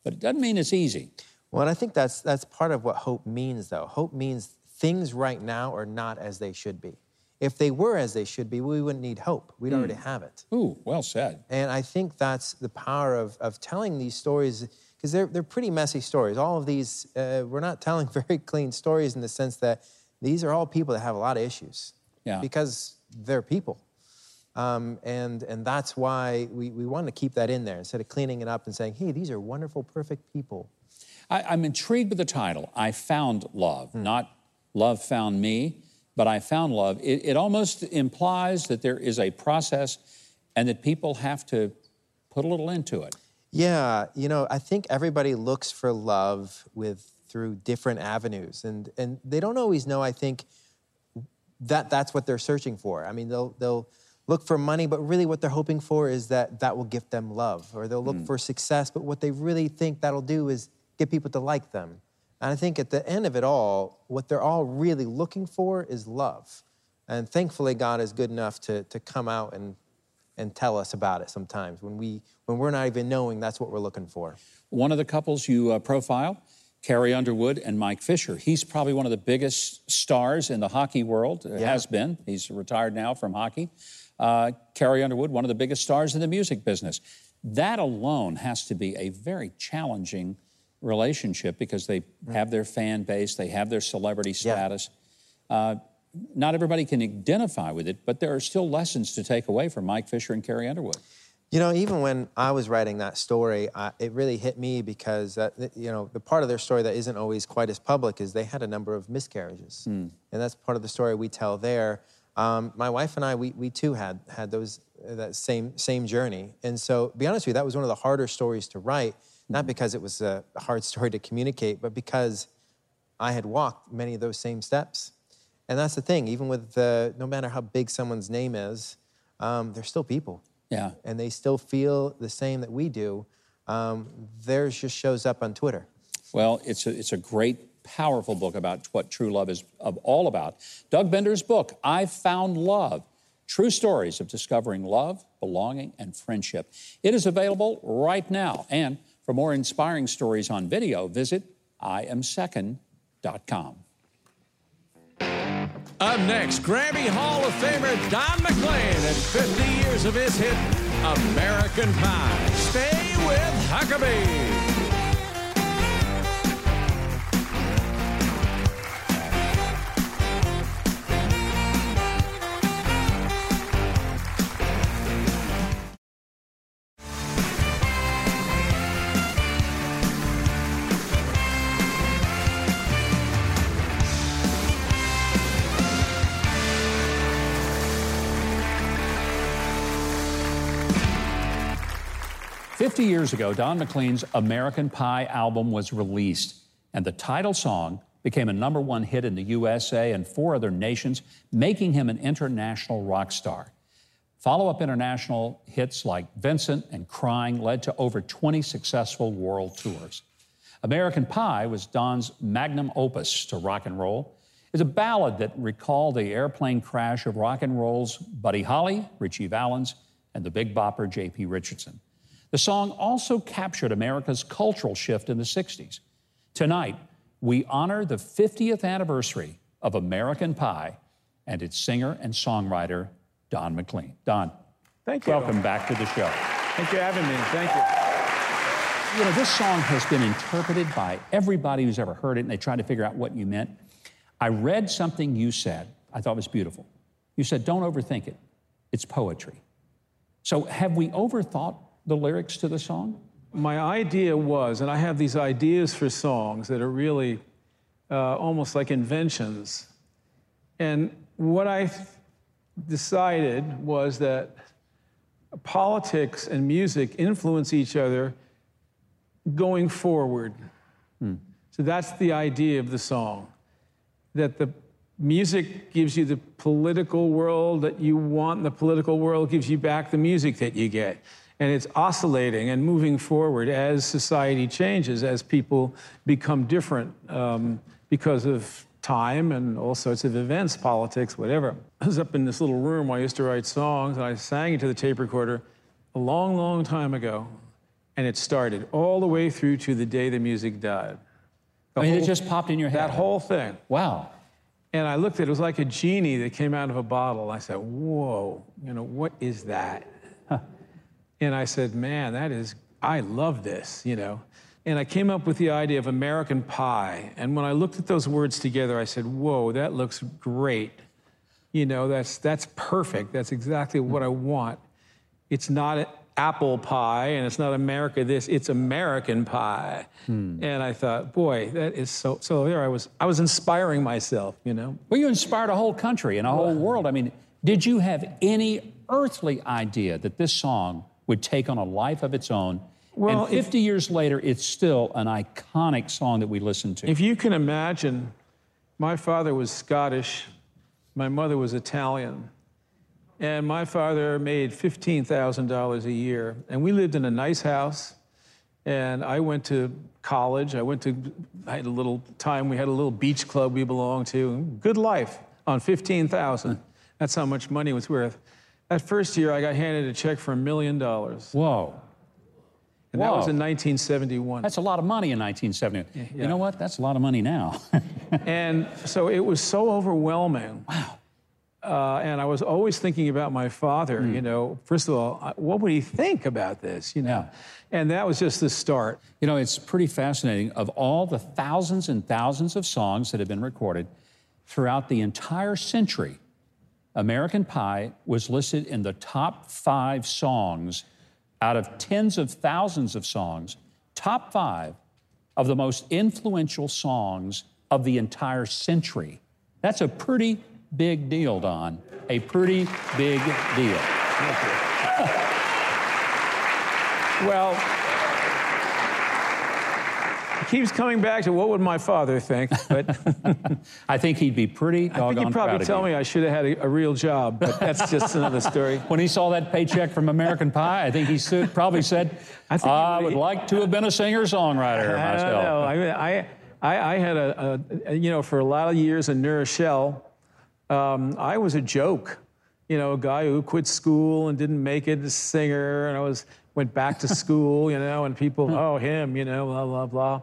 [SPEAKER 2] but it doesn't mean it's easy.
[SPEAKER 12] Well, and I think that's that's part of what hope means, though. Hope means things right now are not as they should be. If they were as they should be, we wouldn't need hope. We'd
[SPEAKER 2] Hmm.
[SPEAKER 12] already have it.
[SPEAKER 2] Ooh, well said.
[SPEAKER 12] And I think that's the power of, of telling these stories, because they're, they're pretty messy stories. All of these, uh, we're not telling very clean stories in the sense that these are all people that have a lot of issues.
[SPEAKER 2] Yeah.
[SPEAKER 12] Because they're people. Um, and, and that's why we, we want to keep that in there instead of cleaning it up and saying, hey, these are wonderful, perfect people.
[SPEAKER 2] I, I'm intrigued with the title. I found love, not love found me, but I found love. It, it almost implies that there is a process and that people have to put a little into it.
[SPEAKER 12] Yeah, you know, I think everybody looks for love with through different avenues, and and they don't always know. I think that that's what they're searching for. I mean, they'll they'll look for money, but really what they're hoping for is that that will gift them love, or they'll look for success, but what they really think that'll do is get people to like them. And I think at the end of it all, what they're all really looking for is love. And thankfully, God is good enough to to come out and and tell us about it sometimes when we when we're not even knowing that's what we're looking for.
[SPEAKER 2] One of the couples you uh, profile, Carrie Underwood and Mike Fisher. He's probably one of the biggest stars in the hockey world, uh, has been. He's retired now from hockey. Uh, Carrie Underwood, one of the biggest stars in the music business. That alone has to be a very challenging relationship because they have their fan base, they have their celebrity status. Uh, not everybody can identify with it, but there are still lessons to take away from Mike Fisher and Carrie Underwood.
[SPEAKER 12] You know, even when I was writing that story, I, it really hit me because that, you know the part of their story that isn't always quite as public is they had a number of miscarriages,
[SPEAKER 2] Hmm.
[SPEAKER 12] and that's part of the story we tell there. Um, my wife and I, we, we too had had those that same same journey, and so to be honest with you, that was one of the harder stories to write, not because it was a hard story to communicate, but because I had walked many of those same steps. And that's the thing, even with uh, no matter how big someone's name is, um, they're still people.
[SPEAKER 2] Yeah.
[SPEAKER 12] And they still feel the same that we do. Um, theirs just shows up on Twitter.
[SPEAKER 2] Well, it's a, it's a great, powerful book about what true love is all about. Doug Bender's book, I Found Love True Stories of Discovering Love, Belonging, and Friendship. It is available right now. And for more inspiring stories on video, visit iamsecond.com.
[SPEAKER 1] Up next, Grammy Hall of Famer Don McLean and 50 years of his hit, American Pie. Stay with Huckabee.
[SPEAKER 2] Fifty years ago, Don McLean's American Pie album was released, and the title song became a number one hit in the USA and four other nations, making him an international rock star. Follow up international hits like Vincent and Crying led to over 20 successful world tours. American Pie was Don's magnum opus to rock and roll. It's a ballad that recalled the airplane crash of rock and roll's Buddy Holly, Ritchie Valens, and the big bopper J.P. Richardson. The song also captured America's cultural shift in the 60s. Tonight, we honor the 50th anniversary of American Pie and its singer and songwriter, Don McLean. Don,
[SPEAKER 8] Thank you.
[SPEAKER 2] welcome back to the show.
[SPEAKER 8] Thank you for having me. Thank you.
[SPEAKER 2] You know, this song has been interpreted by everybody who's ever heard it, and they tried to figure out what you meant. I read something you said, I thought was beautiful. You said, Don't overthink it, it's poetry. So, have we overthought the lyrics to the song?
[SPEAKER 8] My idea was, and I have these ideas for songs that are really uh, almost like inventions. And what I decided was that politics and music influence each other going forward. So that's the idea of the song that the music gives you the political world that you want, and the political world gives you back the music that you get. And it's oscillating and moving forward as society changes, as people become different um, because of time and all sorts of events, politics, whatever. I was up in this little room where I used to write songs, and I sang into the tape recorder a long, long time ago. And it started all the way through to the day the music died. The
[SPEAKER 2] I mean, it just popped in your head.
[SPEAKER 8] That whole thing.
[SPEAKER 2] Wow.
[SPEAKER 8] And I looked at it, it was like a genie that came out of a bottle. I said, Whoa, you know, what is that? And I said, Man, that is, I love this, you know. And I came up with the idea of American pie. And when I looked at those words together, I said, Whoa, that looks great. You know, that's, that's perfect. That's exactly what I want. It's not apple pie and it's not America this, it's American pie. Hmm. And I thought, boy, that is so, so there I was, I was inspiring myself, you know.
[SPEAKER 2] Well, you inspired a whole country and a whole world. I mean, did you have any earthly idea that this song would take on a life of its own?
[SPEAKER 8] Well,
[SPEAKER 2] and
[SPEAKER 8] if-
[SPEAKER 2] 50 years later, it's still an iconic song that we listen to.
[SPEAKER 8] If you can imagine, my father was Scottish, my mother was Italian, and my father made $15,000 a year. And we lived in a nice house, and I went to college. I went to, I had a little time, we had a little beach club we belonged to. Good life on 15,000. That's how much money was worth. That first year, I got handed a check for a million dollars.
[SPEAKER 2] Whoa.
[SPEAKER 8] And that was in 1971.
[SPEAKER 2] That's a lot of money in 1970.
[SPEAKER 8] yeah.
[SPEAKER 2] You know what? That's a lot of money now.
[SPEAKER 8] and so it was so overwhelming. Wow. Uh, and I was always thinking about my father.
[SPEAKER 2] Hmm.
[SPEAKER 8] You know, first of all, what would he think about this? You know, and that was just the start.
[SPEAKER 2] You know, it's pretty fascinating. Of all the thousands and thousands of songs that have been recorded throughout the entire century, American Pie was listed in the top five songs out of tens of thousands of songs, top five of the most influential songs of the entire century. That's a pretty big deal, Don. A pretty big deal.
[SPEAKER 8] Well, it keeps coming back to what would my father think, but
[SPEAKER 2] I think he'd be pretty
[SPEAKER 8] I think he'd probably tell me I should have had a, a real job, but that's just another story.
[SPEAKER 2] When he saw that paycheck from American Pie, I think he stood, probably said,
[SPEAKER 8] I
[SPEAKER 2] I,
[SPEAKER 8] he
[SPEAKER 2] would like to have been a singer-songwriter
[SPEAKER 8] I
[SPEAKER 2] myself.
[SPEAKER 8] know. I, I, I, I had a, a, you know, for a lot of years in New Rochelle, um, I was a joke. You know, a guy who quit school and didn't make it a singer, and I was went back to school, you know, and people, oh, him, you know, blah, blah, blah.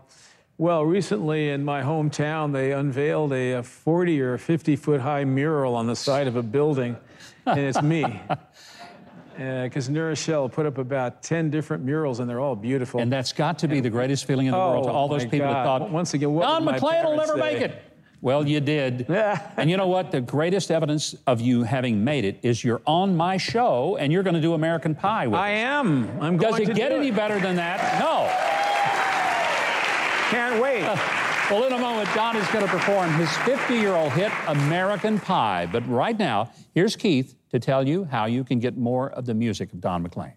[SPEAKER 8] Well, recently in my hometown, they unveiled a, a 40 or 50 foot high mural on the side of a building, and it's me. Uh, because New Rochelle put up about 10 different murals, and they're all beautiful.
[SPEAKER 2] And that's got to be the greatest feeling in the world to
[SPEAKER 8] Oh,
[SPEAKER 2] all those people that thought,
[SPEAKER 8] Once again, what
[SPEAKER 2] Don McLean will never
[SPEAKER 8] say?
[SPEAKER 2] make it. Well, you did. and you know what? The greatest evidence of you having made it is you're on my show and you're going to do American Pie with
[SPEAKER 8] I
[SPEAKER 2] us.
[SPEAKER 8] am. I'm
[SPEAKER 2] Does
[SPEAKER 8] going
[SPEAKER 2] it
[SPEAKER 8] to
[SPEAKER 2] get
[SPEAKER 8] do
[SPEAKER 2] any
[SPEAKER 8] it.
[SPEAKER 2] better than that? No.
[SPEAKER 8] Can't wait.
[SPEAKER 2] Well, in a moment, Don is going to perform his 50 year old hit, American Pie. But right now, here's Keith to tell you how you can get more of the music of Don McLean.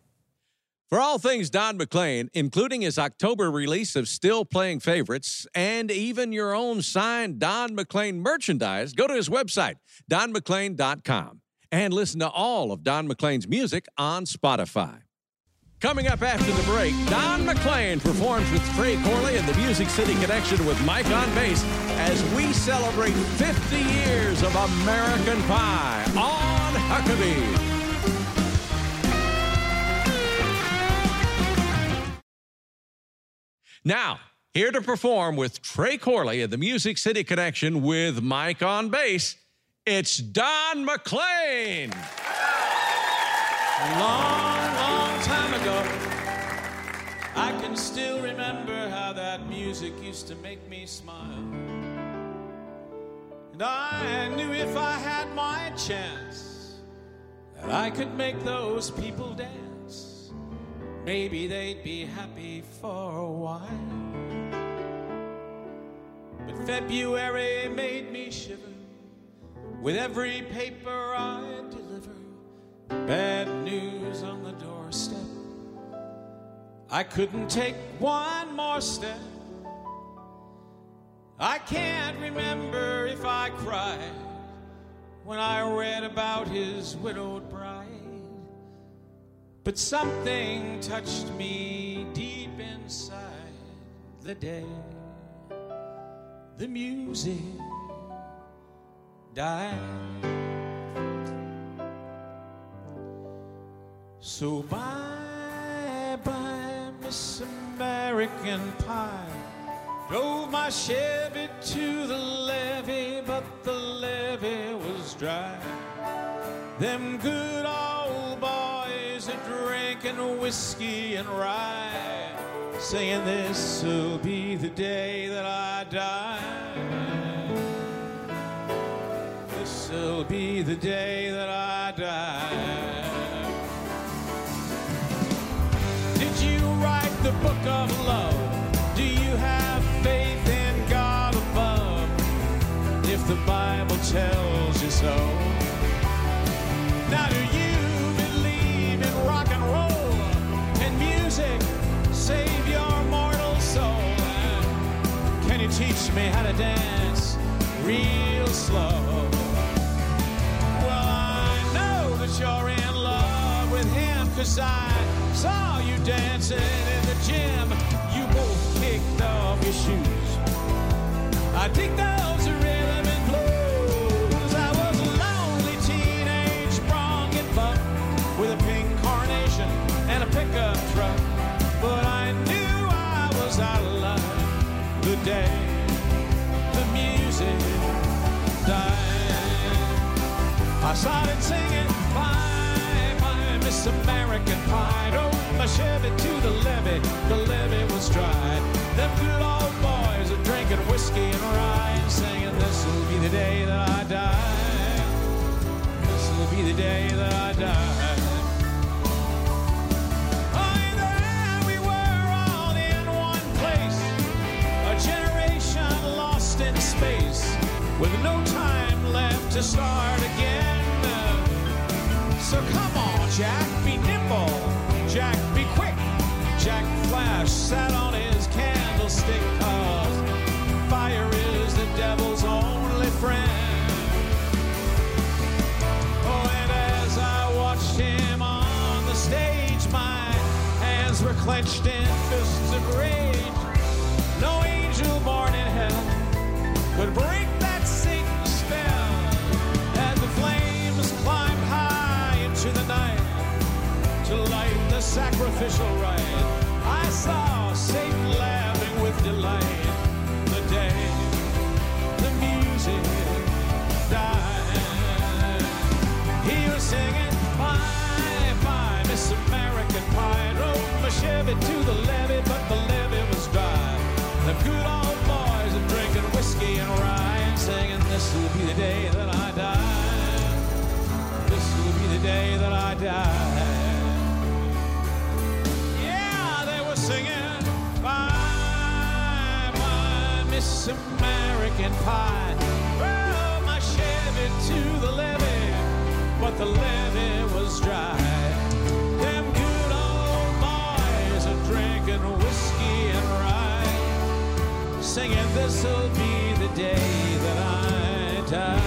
[SPEAKER 1] For all things Don McLean, including his October release of Still Playing Favorites and even your own signed Don McLean merchandise, go to his website, donmclean.com, and listen to all of Don McLean's music on Spotify. Coming up after the break, Don McLean performs with Trey Corley and the Music City Connection with Mike on bass as we celebrate 50 years of American Pie on Huckabee. Now, here to perform with Trey Corley and the Music City Connection with Mike on bass, it's Don McLean.
[SPEAKER 11] long, long time ago. I can still remember how that music used to make me smile. And I knew if I had my chance that I could make those people dance. Maybe they'd be happy for a while. But February made me shiver with every paper I deliver. Bad news on the doorstep. I couldn't take one more step. I can't remember if I cried when I read about his widowed bride. But something touched me deep inside the day the music died. So bye bye, Miss American Pie. Drove my Chevy to the levee, but the levee was dry. Them good old drinking whiskey and rye, saying this'll be the day that I die. This'll be the day that I die. Did you write the book of love? Do you have faith in God above? If the Bible tells you so. Now, do teach me how to dance real slow? Well, I know that you're in love with him, cause I saw you dancing in the gym. You both kicked off your shoes. I dig those rhythm and blues. I was a lonely teenage bronc and buck with a pink carnation and a pickup truck. But I day the started singing bye bye Miss American Pie. Drove my Chevy to the levee, the levee was dry. Them good old boys are drinking whiskey and rye and singing, This will be the day that I die. This will be the day that I die. In space with no time left to start again. So come on, Jack, be nimble. Jack, be quick. Jack Flash sat on his candlestick. Cause fire is the devil's only friend. Oh, and as I watched him on the stage, my hands were clenched in fists of rage. No angel born in hell could break sacrificial rite, I saw Satan laughing with delight. The day the music died, he was singing bye bye, Miss American Pie. Drove my Chevy to the levee, but the levee was dry. The good old boys are drinking whiskey and rye and singing, This will be the day that I die. This will be the day that I die. Miss American Pie. Drove my Chevy to the levee, but the levee was dry. Them good old boys are drinking whiskey and rye singing this'll be the day that I die.